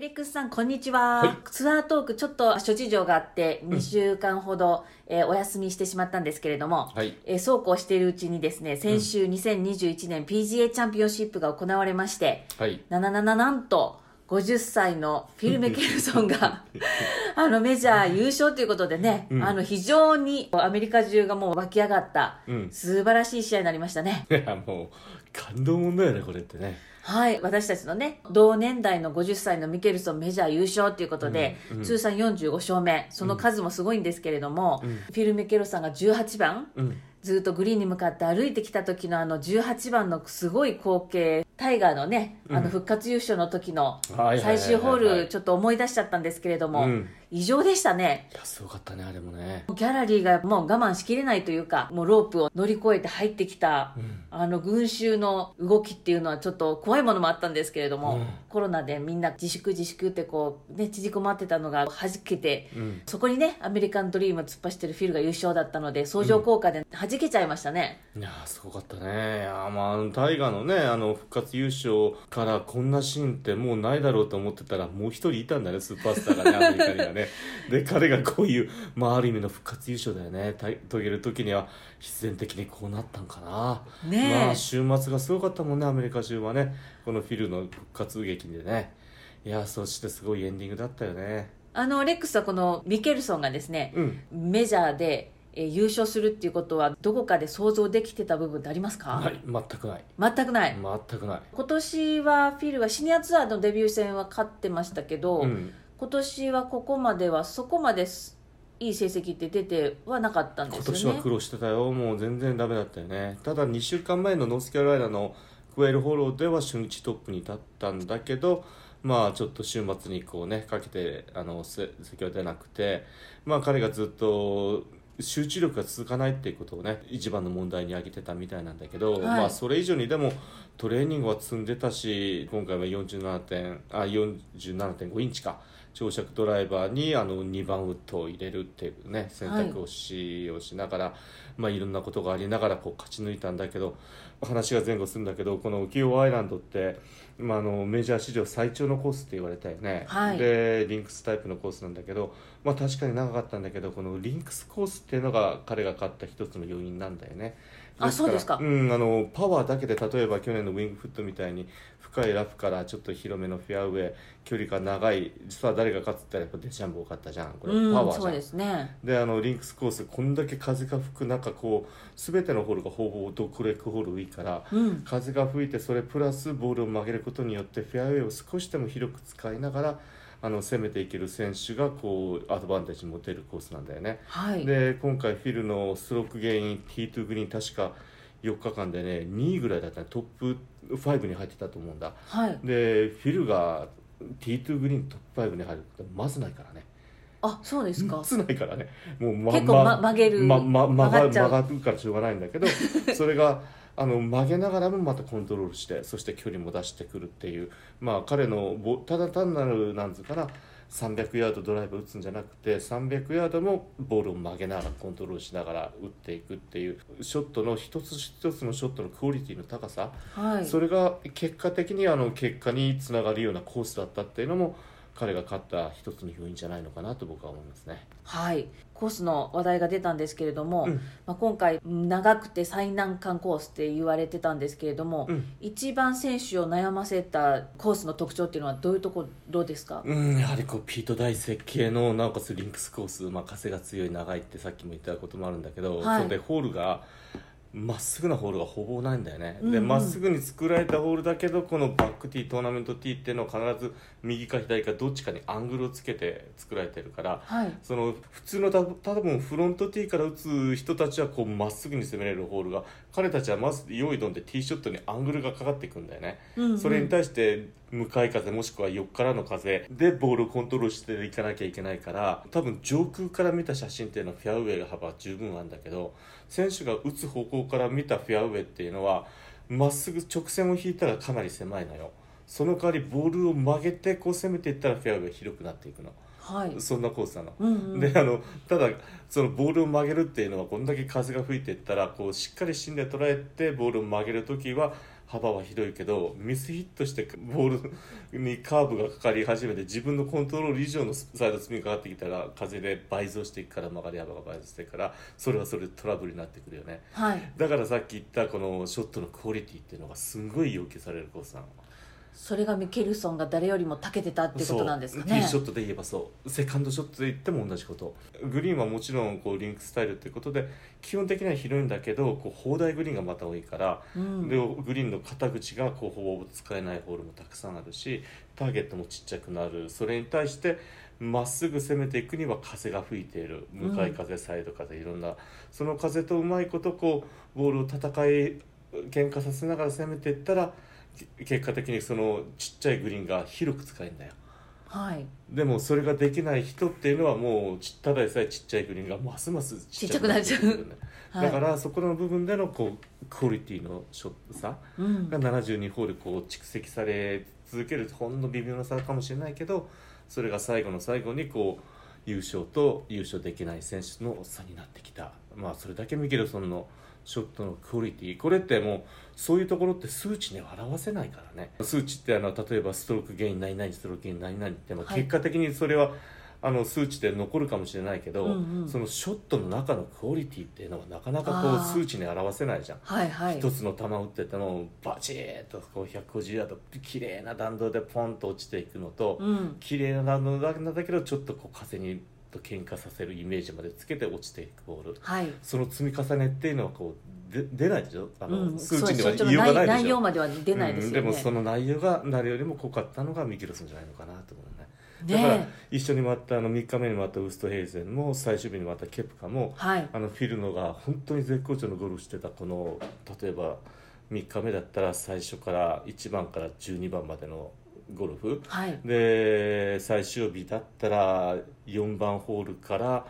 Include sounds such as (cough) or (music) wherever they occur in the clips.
レックスさん、こんにちは。はいツアートーク、ちょっと諸事情があって、2週間ほど、えーお休みしてしまったんですけれども、はいえーそうこうしているうちにですね、先週2021年 PGA チャンピオンシップが行われまして、はい。なななななんと、50歳のフィル・メケルソンが (laughs) あのメジャー優勝ということでね、うんあの非常にアメリカ中がもう湧き上がったうん素晴らしい試合になりましたね。いや、もう、感動もんだよね、これってね。はい、私たちのね、同年代の50歳のミケルソンメジャー優勝ということで、うんうん。通算45勝目、その数もすごいんですけれども、うん。フィル・ミケルソンが18番、うん。ずっとグリーンに向かって歩いてきた時のあの18番のすごい光景、タイガーのね、あの復活優勝の時の最終ホール、ちょっと思い出しちゃったんですけれども、うん。異常でしたね。いや、すごかったね、あれもね。ギャラリーがもう我慢しきれないというか、もうロープを乗り越えて入ってきた、うん。あの群衆の動きっていうのはちょっと怖いものもあったんですけれども、うん。コロナでみんな自粛自粛ってこうね縮こまってたのが弾けて、うん。そこにねアメリカンドリーム突っ走ってるフィルが優勝だったので相乗効果で弾けちゃいましたね、いやーすごかったね。いやーまあタイガーのねあの復活優勝からこんなシーンってもうないだろうと思ってたらもう一人いたんだねスーパースターがね (laughs) アメリカにはね。で彼がこういう、まあ、ある意味の復活優勝だよねた遂げる時には必然的にこうなったんかな。ねえ。まあ週末がすごかったもんねアメリカ中はね。このフィルの復活劇でね。いやーそしてすごいエンディングだったよね。あのレックスはこのミケルソンがですね、うん。メジャーで、えー優勝するっていうことはどこかで想像できてた部分ってありますか、はい。全くない。全くない、全くない。今年はフィルはシニアツアーのデビュー戦は勝ってましたけど、うん。今年はここまではそこまですいい成績って出てはなかったんですよね。今年は苦労してたよ。もう全然ダメだったよね。ただ2週間前のノースキャロライナのクエルホローでは初日トップに立ったんだけどまあちょっと週末にこうねかけてあの成績は出なくてまあ彼がずっと集中力が続かないっていうことをね一番の問題に挙げてたみたいなんだけど、はい。まあそれ以上にでもトレーニングは積んでたし今回は47点あ47.5インチか長尺ドライバーにあの2番ウッドを入れるっていうね選択をし,、をしながら、まあ、いろんなことがありながらこう勝ち抜いたんだけど話が前後するんだけどこのキアワアイランドって、まあ、あのメジャー史上最長のコースって言われたよね、はい。でリンクスタイプのコースなんだけど、まあ、確かに長かったんだけどこのリンクスコースっていうのが彼が勝った一つの要因なんだよね。あそうですか。うん、あのパワーだけで例えば去年のウィングフットみたいに深いラフからちょっと広めのフェアウェイ距離が長い。実は誰が勝つったらやっぱデシャンボー勝ったじゃん。これうんパワーじゃん、そうですね。であのリンクスコースこんだけ風が吹く中こう全てのホールがほぼドッグレッグホール多いから、うん。風が吹いてそれプラスボールを曲げることによってフェアウェイを少しでも広く使いながらあの攻めていける選手がこうアドバンテージ持てるコースなんだよね。はい。で今回フィルのストロークゲイン T2 グリーン確か4日間でね2位ぐらいだったねトップ5に入ってたと思うんだ。はい。でフィルが T2 グリーントップ5に入るってまずないからね。あそうですか。まずないからね。もう、ま結構ま曲げるまま曲が曲がるからしょうがないんだけど (laughs) それがあの曲げながらもまたコントロールしてそして距離も出してくるっていう。まあ彼のぼただ単なるなんつうかな300ヤードドライブ打つんじゃなくて300ヤードもボールを曲げながらコントロールしながら打っていくっていうショットの一つ一つのショットのクオリティの高さ、はい。それが結果的にあの結果につながるようなコースだったっていうのも彼が勝った一つの要因じゃないのかなと僕は思いますね。はい。コースの話題が出たんですけれども、うん。まあ、今回長くて最難関コースって言われてたんですけれども、うん。一番選手を悩ませたコースの特徴っていうのはどういうところですか、うん、やはりこうピート大設計のなおかつリンクスコース、まあ、風が強い長いってさっきも言ったこともあるんだけど、はい。それでホールがまっすぐなホールがほぼないんだよね、でまっすぐに作られたホールだけどこのバックティートーナメントティーっていうのは必ず右か左かどっちかにアングルをつけて作られてるからはい。その普通のた多分フロントティーから打つ人たちはこうまっすぐに攻めれるホールが彼たちはまず用意どんでティーショットにアングルがかかっていくんだよね、うんうん。それに対して向かい風もしくは横からの風でボールをコントロールしていかなきゃいけないから多分上空から見た写真っていうのはフェアウェイが幅十分あるんだけど選手が打つ方向から見たフェアウェイっていうのはまっすぐ直線を引いたらかなり狭いのよ。その代わりボールを曲げてこう攻めていったらフェアウェイ広くなっていくの。はい。そんなコースなの、うんうん。であのただそのボールを曲げるっていうのはこんだけ風が吹いていったらこうしっかり芯で捉えてボールを曲げる時は幅は広いけどミスヒットしてボールにカーブがかかり始めて自分のコントロール以上のサイドスピンがかかってきたら風で倍増していくから曲がり幅が倍増していくからそれはそれでトラブルになってくるよね。はい。だからさっき言ったこのショットのクオリティっていうのがすんごい要求されるコースなのそれがミケルソンが誰よりも長けてたっていうことなんですかそうティね。ーショットで言えばそう。セカンドショットで言っても同じこと。グリーンはもちろんこうリンクスタイルっていうことで基本的には広いんだけどこう砲台グリーンがまた多いから、うん。でグリーンの肩口がこうほぼ使えないホールもたくさんあるしターゲットもちっちゃくなる。それに対してまっすぐ攻めていくには風が吹いている。向かい風、サイド風いろんな。その風とうまいことこうボールを戦い喧嘩させながら攻めていったらけ結果的にそのちっちゃいグリーンが広く使えるんだよ。はい。でもそれができない人っていうのはもうちただでさえちっちゃいグリーンがますますちっちゃくなっちゃう。ねはいだからそこの部分でのこうクオリティのショットさうん。が72ホールこう蓄積され続けるほんの微妙な差かもしれないけどそれが最後の最後にこう優勝と優勝できない選手の差になってきた。まあそれだけミケルソンのショットのクオリティ。これってもうそういうところって数値には表せないからね。数値ってあの例えばストロークゲイン何々ストロークゲイン何々ってもはい。結果的にそれは、あの数値で残るかもしれないけど、うんうん。そのショットの中のクオリティっていうのはなかなかこう数値に表せないじゃん。はいはい一つの球打っててもバチッとこう150ヤード綺麗な弾道でポンと落ちていくのと、うん。綺麗な弾道なんだけどちょっとこう風にと喧嘩させるイメージまでつけて落ちていくボール。はい。その積み重ねっていうのはこうで出ないでしょ？あの、うん数値には言いようがないでしょ？内容までは出ないですよね、うんでもその内容が誰よりも濃かったのがミケルソンじゃないのかなと思うね。だからね一緒に回ったあの3日目に回ったウーストヘイゼンも最終日に回ったケプカもはい。あのフィルノが本当に絶好調のゴルフしてたこの例えば3日目だったら最初から1番から12番までのゴルフ。はい。で最終日だったら4番ホールから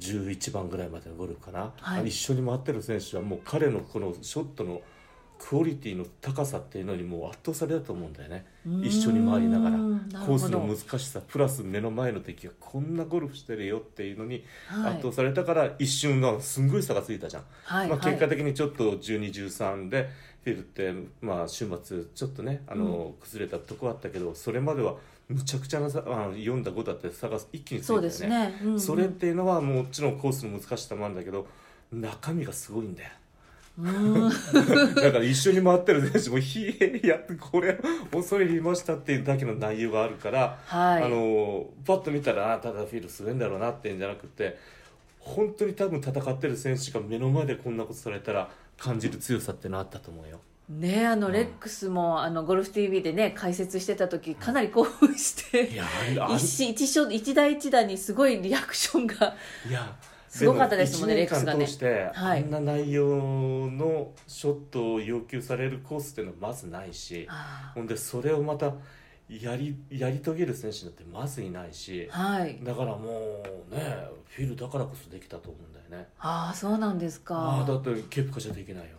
11番ぐらいまでのゴルフかな、はい。一緒に回ってる選手はもう彼のこのショットのクオリティの高さっていうのにもう圧倒されたと思うんだよね。一緒に回りながら。コースの難しさプラス目の前の敵がこんなゴルフしてるよっていうのにはい。圧倒されたから一瞬のすんごい差がついたじゃん、まあ、はい。はい結果的にちょっと1213でフィルって、まあ、週末ちょっとねあの、崩れたとこあったけどそれまではむちゃくちゃな差あの4だ5だって差が一気についたよね。そうですね、うんうん。それっていうのはもちろんコースの難しさもあるんだけど中身がすごいんだよ。(laughs) だから一緒に回ってる選手も「ひえいやこれ恐れ入りました」っていうだけの内容があるから、はい。あのパッと見たらあただフィルすごいんだろうなっていうんじゃなくて本当に多分戦ってる選手が目の前でこんなことされたら感じる強さってのあったと思うよ。ねあのレックスも、あのゴルフ TV でね解説してた時かなり興奮していや一し一緒一打一打にすごいリアクションがいや (laughs) すごかったですもんねでレックスがね。一年間通して、はい。あんな内容のショットを要求されるコースっていうのはまずないしあほんでそれをまたやりやり遂げる選手なんてまずいないしーはい。だからもうねフィルだからこそできたと思うんだよね。ああそうなんですか。ああだってケプカじゃできないよ。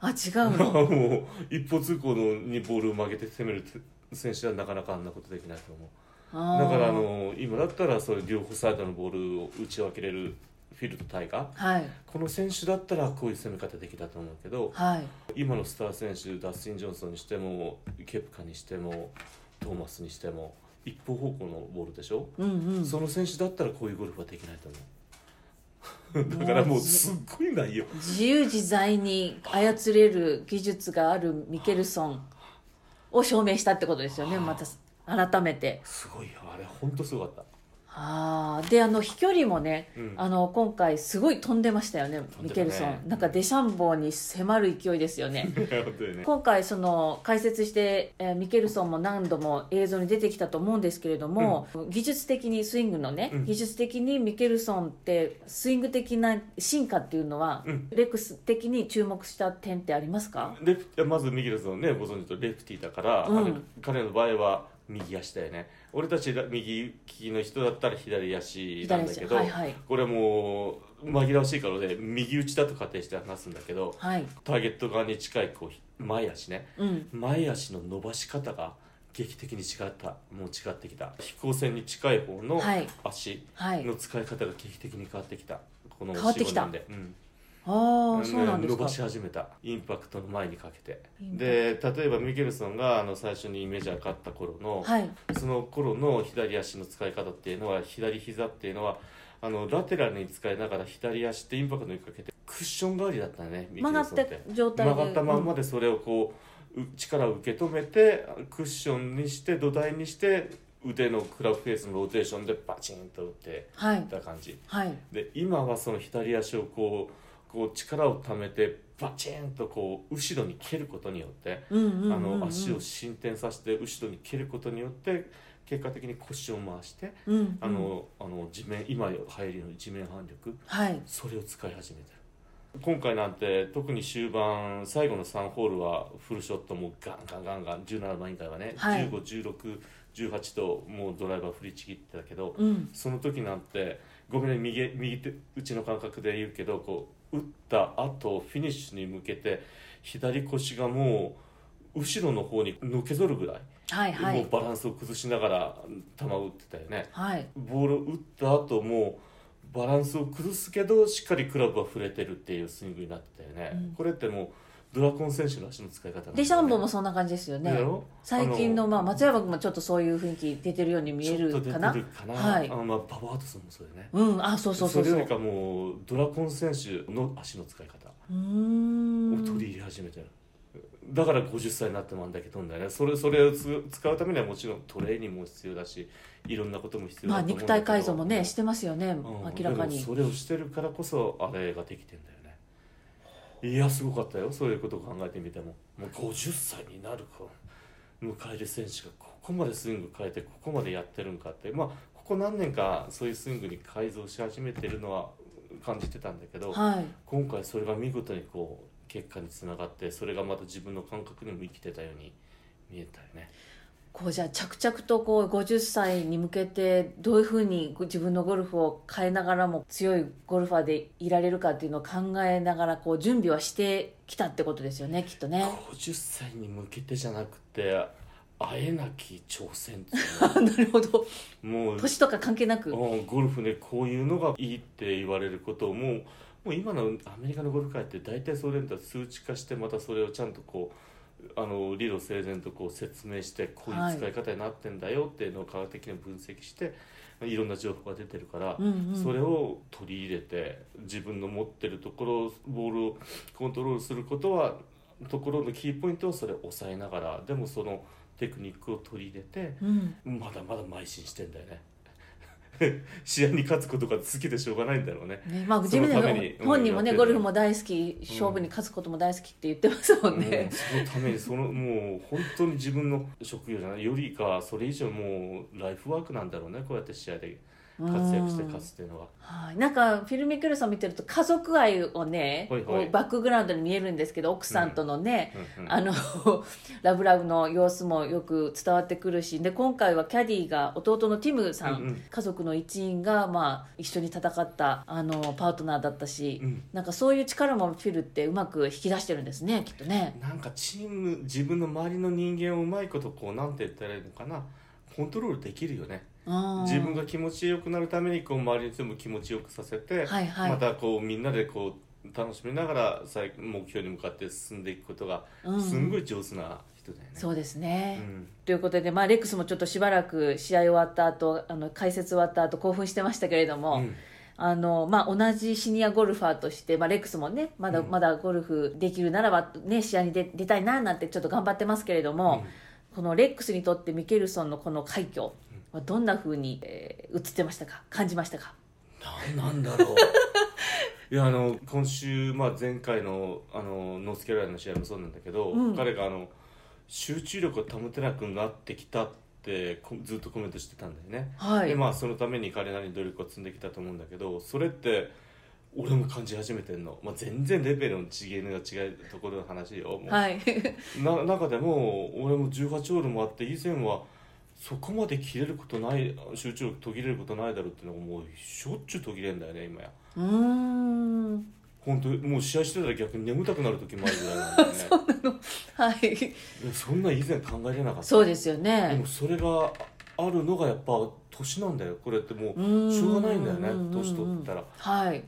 あ違うの？(laughs) もう一方通行のにボールを曲げて攻める選手はなかなかあんなことできないと思う。だからあの今だったらそういう両方サイドのボールを打ち分けれるフィルとタイガーはい。この選手だったらこういう攻め方できたと思うけどはい。今のスター選手ダスティン・ジョンソンにしてもケプカにしてもトーマスにしても一方方向のボールでしょ、うんうん。その選手だったらこういうゴルフはできないと思う (laughs) だからもうすっごい内容自由自在に操れる技術があるミケルソンを証明したってことですよねまた改めて。すごいよ。あれ本当すごかったあー。であの飛距離もね、うん。あの今回すごい飛んでましたよねミケルソン。なんかデシャンボーに迫る勢いですよね。(laughs) 本当にね。今回その解説して、えーミケルソンも何度も映像に出てきたと思うんですけれども、技術的にスイングのね、うん。技術的にミケルソンってスイング的な進化っていうのは、うん。レックス的に注目した点ってありますか？レまずミゲルソンねご存知とレフティーだから、うん。あの彼の場合は右足だよね俺たちら右利きの人だったら左足なんだけど、はいはい。これもう紛らわしいからね右打ちだと仮定して話すんだけどはい。ターゲット側に近いこう前足ね。うん。前足の伸ばし方が劇的に違ったもう違ってきた。飛行線に近い方のはい。足はい。の使い方が劇的に変わってきた。この変わってきた。4-5年で、うん、ああそうなんですか。伸ばし始めた。インパクトの前にかけて。で例えばミケルソンがあの最初にメジャー勝った頃の、はい。その頃の左足の使い方っていうのは左膝っていうのはあのラテラルに使いながら左足ってインパクトにかけてクッション代わりだったねミケ曲がっルソンってた状態で。曲がったまんまでそれをこうう力を受け止めてクッションにして土台にして腕のクラブフェースのローテーションでバチンと打ってはい。いった感じ。はい。で今はその左足をこうこう力をためてバチンとこう後ろに蹴ることによって、あの足を伸展させて後ろに蹴ることによって結果的に腰を回して、うんうん。あのあの地面今流行りの地面反力はい。それを使い始めてる。今回なんて特に終盤最後の3ホールはフルショットもガンガンガンガン17番以外はね、はい。151618ともうドライバー振りちぎってたけど、うん。その時なんてごめんね右右手うちの感覚で言うけどこう打った後フィニッシュに向けて左腰がもう後ろの方にのけぞるぐらい、はいはい。もうバランスを崩しながら球を打ってたよね。はい。ボールを打った後もバランスを崩すけどしっかりクラブは触れてるっていうスイングになってたよね、うん。これってもうドラコン選手の足の使い方デシャンボもそんな感じですよね。最近のあまあ松山君もちょっとそういう雰囲気出てるように見えるかな。はい。あのまあババアートソンもそうよね。うん。あそうそうそうそう。れよりかもうドラコン選手の足の使い方。を取り入れ始めてる、だから50歳になってもあんだけ飛んだよね。それそれをつ使うためにはもちろんトレーニングも必要だしいろんなことも必要まあだと思うんだけど。肉体改造もねしてますよね。うん。明らかに。それをしてるからこそあれができてんだよ。ねいやすごかったよ。そういうことを考えてみても。もう50歳になるか迎える選手がここまでスイング変えてここまでやってるんかって。まあここ何年かそういうスイングに改造し始めてるのは感じてたんだけど、はい。今回それが見事にこう結果につながってそれがまた自分の感覚にも生きてたように見えたよねこうじゃあ着々とこう50歳に向けてどういうふうに自分のゴルフを変えながらも強いゴルファーでいられるかっていうのを考えながらこう準備はしてきたってことですよねきっとね。50歳に向けてじゃなくて会えなき挑戦 (laughs) なるほど。のもう年とか関係なく。うんゴルフでこういうのがいいって言われることをもうもう今のアメリカのゴルフ界って大体それだ数値化してまたそれをちゃんとこうあの理路整然とこう説明してこういう使い方になってんだよっていうのを科学的に分析して、い、ろんな情報が出てるから、うんうん。それを取り入れて自分の持ってるところをボールをコントロールすることはところのキーポイントをそれを抑えながらでもそのテクニックを取り入れてうん。まだまだ邁進してんだよね (laughs) 試合に勝つことが好きでしょうがないんだろうね。ねまあ、そ自分本人もねうんゴルフも大好き勝負に勝つことも大好きって言ってますもんね。うん、そのためにそのもう本当に自分の職業じゃない。よりかそれ以上もうライフワークなんだろうねこうやって試合で活躍して勝つっていうのははい、なんかフィル・ミケルソン見てると家族愛をねはいはい。こうバックグラウンドに見えるんですけど奥さんとのね、うんうんあの (laughs) ラブラブの様子もよく伝わってくるしで今回はキャディーが弟のティムさん、うんうん。家族の一員が、まあ、一緒に戦ったあのパートナーだったし、うん。なんかそういう力もフィルってうまく引き出してるんですねきっとね。なんかチーム自分の周りの人間をうまいことこうなんて言ったらいいのかなコントロールできるよね。うん自分が気持ちよくなるためにこう周りに全部気持ちよくさせて、はいはい。またこうみんなでこう楽しみながら最目標に向かって進んでいくことがうんすんごい上手な人だよね。そうですね、うん。ということで、まあ、レックスもちょっとしばらく試合終わった後あの解説終わった後興奮してましたけれども、うん。あのまあ、同じシニアゴルファーとして、まあ、レックスもねまだ,、うんまだゴルフできるならば、ね、試合に出出たいななんてちょっと頑張ってますけれども、このレックスにとってミケルソンのこの快挙はどんなふうに、えー映ってましたか？感じましたか？なんなんだろう。(laughs) いやあの今週、まあ、前回のあのノースキャロライナの試合もそうなんだけど、うん。彼があの集中力を保てなくなってきたってこずっとコメントしてたんだよね、はい。でまあそのために彼なりに努力を積んできたと思うんだけどそれって俺も感じ始めてんの、まあ、全然レベルの違いが違うところの話よもう。はい。な (laughs) 中でも俺も18ホールもあって以前はそこまで切れることない集中力途切れることないだろうっていうのがもうしょっちゅう途切れんだよね今や。うーん。本当もう試合してたら逆に眠たくなる時もあるぐらいなんだよね。(laughs) はい。でもそんな以前考えれなかった。そうですよでねもそれがあるのがやっぱ年なんだよ。これってもうしょうがないんだよね年取ったら。はい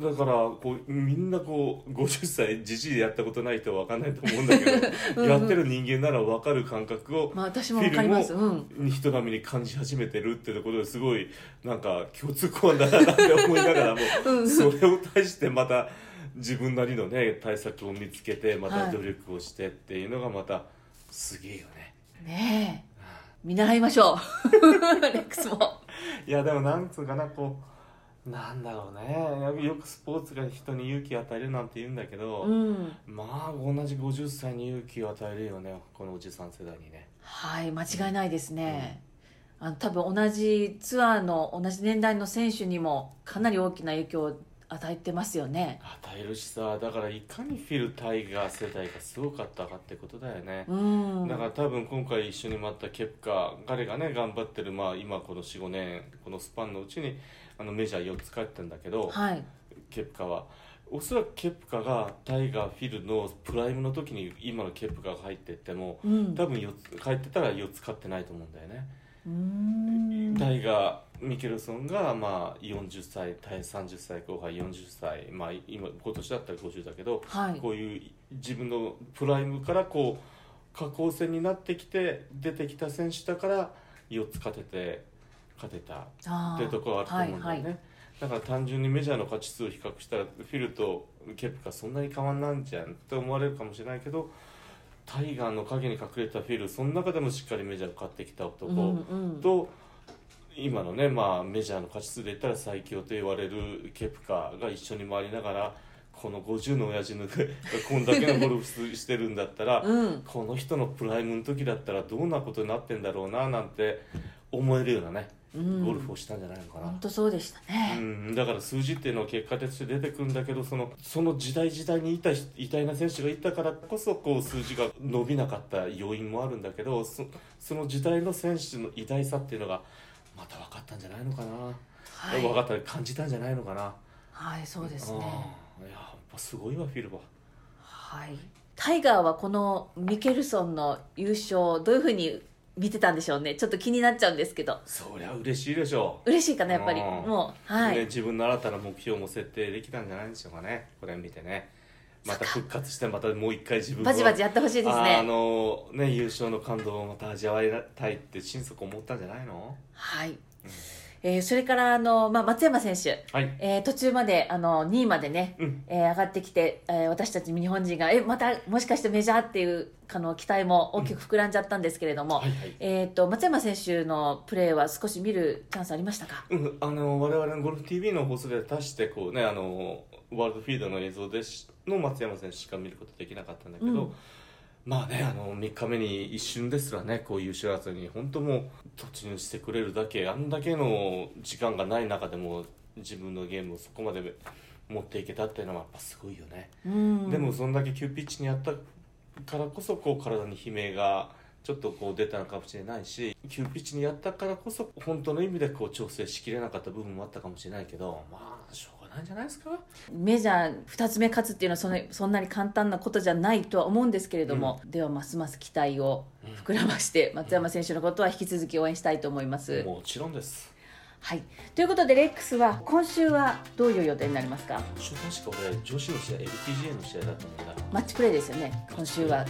だからこうみんなこう50歳じじいでやったことない人は分かんないと思うんだけどうんうん。やってる人間なら分かる感覚をまあ私もわかります。うん。人並みに感じ始めてるってところですごいなんか共通項だなって思いながらも (laughs) うん。うんそれを対してまた自分なりのね対策を見つけてまはいた努力をしてっていうのがまたすげえよね。ねえ。見習いましょう。(laughs) レックスも。いやでもなんつうかなこうなんだろうね。よくスポーツが人に勇気を与えるなんて言うんだけど、うん。まあ同じ50歳に勇気を与えるよねこのおじさん世代にね。はい間違いないですね、あの多分同じツアーの同じ年代の選手にもかなり大きな影響を与えてますよね。与えるしさだからいかにフィル・タイガー世代がすごかったかってことだよね、うん。だから多分今回一緒に回ったケプカ彼がね頑張ってる、まあ、今この45年このスパンのうちにあのメジャー4つ勝ってるんだけど、はい。ケプカは。おそらくケプカがタイガーフィルのプライムの時に今のケプカが入ってってもうん。多分4つ勝ってたら4つ勝ってないと思うんだよね、タイガーミケルソンがまあ40歳対30歳後輩40歳、まあ、今今年だったら50だけどはい。こういう自分のプライムからこう下降線になってきて出てきた選手だから4つ勝てて勝てたっていうところがあると思うんだよね、はいはい。だから単純にメジャーの勝ち数を比較したらフィルとケプカそんなに変わんないんじゃんって思われるかもしれないけどタイガーの影に隠れたフィルその中でもしっかりメジャーを勝ってきた男、うんうんと今のね、まあ、メジャーの勝ち数で言ったら最強と言われるケプカが一緒に回りながらこの50の親父のがこんだけのゴルフしてるんだったら、(laughs) うん。この人のプライムの時だったらどんなことになってんだろうななんて思えるようなね、うんゴルフをしたんじゃないのかな。本当そうでしたね、うん、だから数字っていうのは結果として出てくるんだけどそのその時代時代にいた偉大な選手がいたからこそこう数字が伸びなかった要因もあるんだけどそその時代の選手の偉大さっていうのがまた分かったんじゃないのかな、はい。分かった感じたんじゃないのかな。はいそうですね。うん。いややっぱすごいわフィルははい。タイガーはこのミケルソンの優勝どういうふうに見てたんでしょうね。ちょっと気になっちゃうんですけど。そりゃ嬉しいでしょ嬉しいかなやっぱり。うん。もうはい、ね、自分の新たな目標も設定できたんじゃないでしょうかね。これ見てね。また復活してまたもう一回自分バチバチやってほしいですあねのね優勝の感動をまた味わいたいって心底思ったんじゃないの？はい、えーそれからあの、まあ、松山選手、はい。えー途中まであの2位までね、うん。えー上がってきて、えー私たち日本人がえまたもしかしてメジャーっていうあの期待も大きく膨らんじゃったんですけれども、はいはい。えー、と松山選手のプレーは少し見るチャンスありましたか？うん、あの我々のゴルフ TV の放送で足してこうねあのワールドフィードの映像でしの松山選手しか見ることできなかったんだけど、うんまあね。あの3日目に一瞬ですらねこう優勝争いに本当もう突入してくれるだけあんだけの時間がない中でも自分のゲームをそこまで持っていけたっていうのはやっぱすごいよね、うん。でもそんだけ急ピッチにやったからこそこう体に悲鳴がちょっとこう出たのかもしれないし急ピッチにやったからこそ本当の意味でこう調整しきれなかった部分もあったかもしれないけどまあないんじゃないですか？メジャー2つ目勝つっていうのはそのそんなに簡単なことじゃないとは思うんですけれども、ではますます期待を膨らまして松山選手のことは引き続き応援したいと思います。もちろんです。はい、ということでレックスは今週はどういう予定になりますか？今週確か俺女子の試合 LPGA の試合だと思うんだマッチプレーですよね今週は。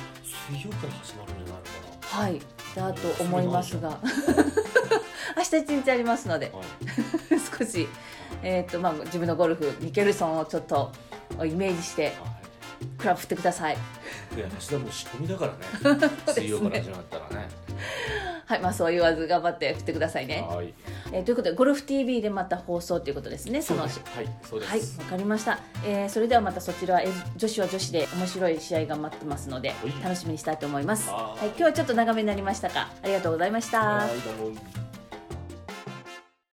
水曜から始まるんじゃないのかはい。だと思いますが。(laughs) 明日一日ありますので。な、はい。(laughs) 少し、えーとまあ、自分のゴルフミケルソンをちょっとイメージしてはクラブ振ってください。い、で明日もう仕込みだから (laughs) ね。水曜から始まったらね。はいまあそう言わず頑張って振ってくださいね、はい。えーということでゴルフ TV でまた放送ということですね。そのはいそうです、はい、わかりました、えーそれではまたそちら、えー女子は女子で面白い試合が待ってますのではい。楽しみにしたいと思います。ははいい、今日はちょっと長めになりましたが、ありがとうございました。はいどうも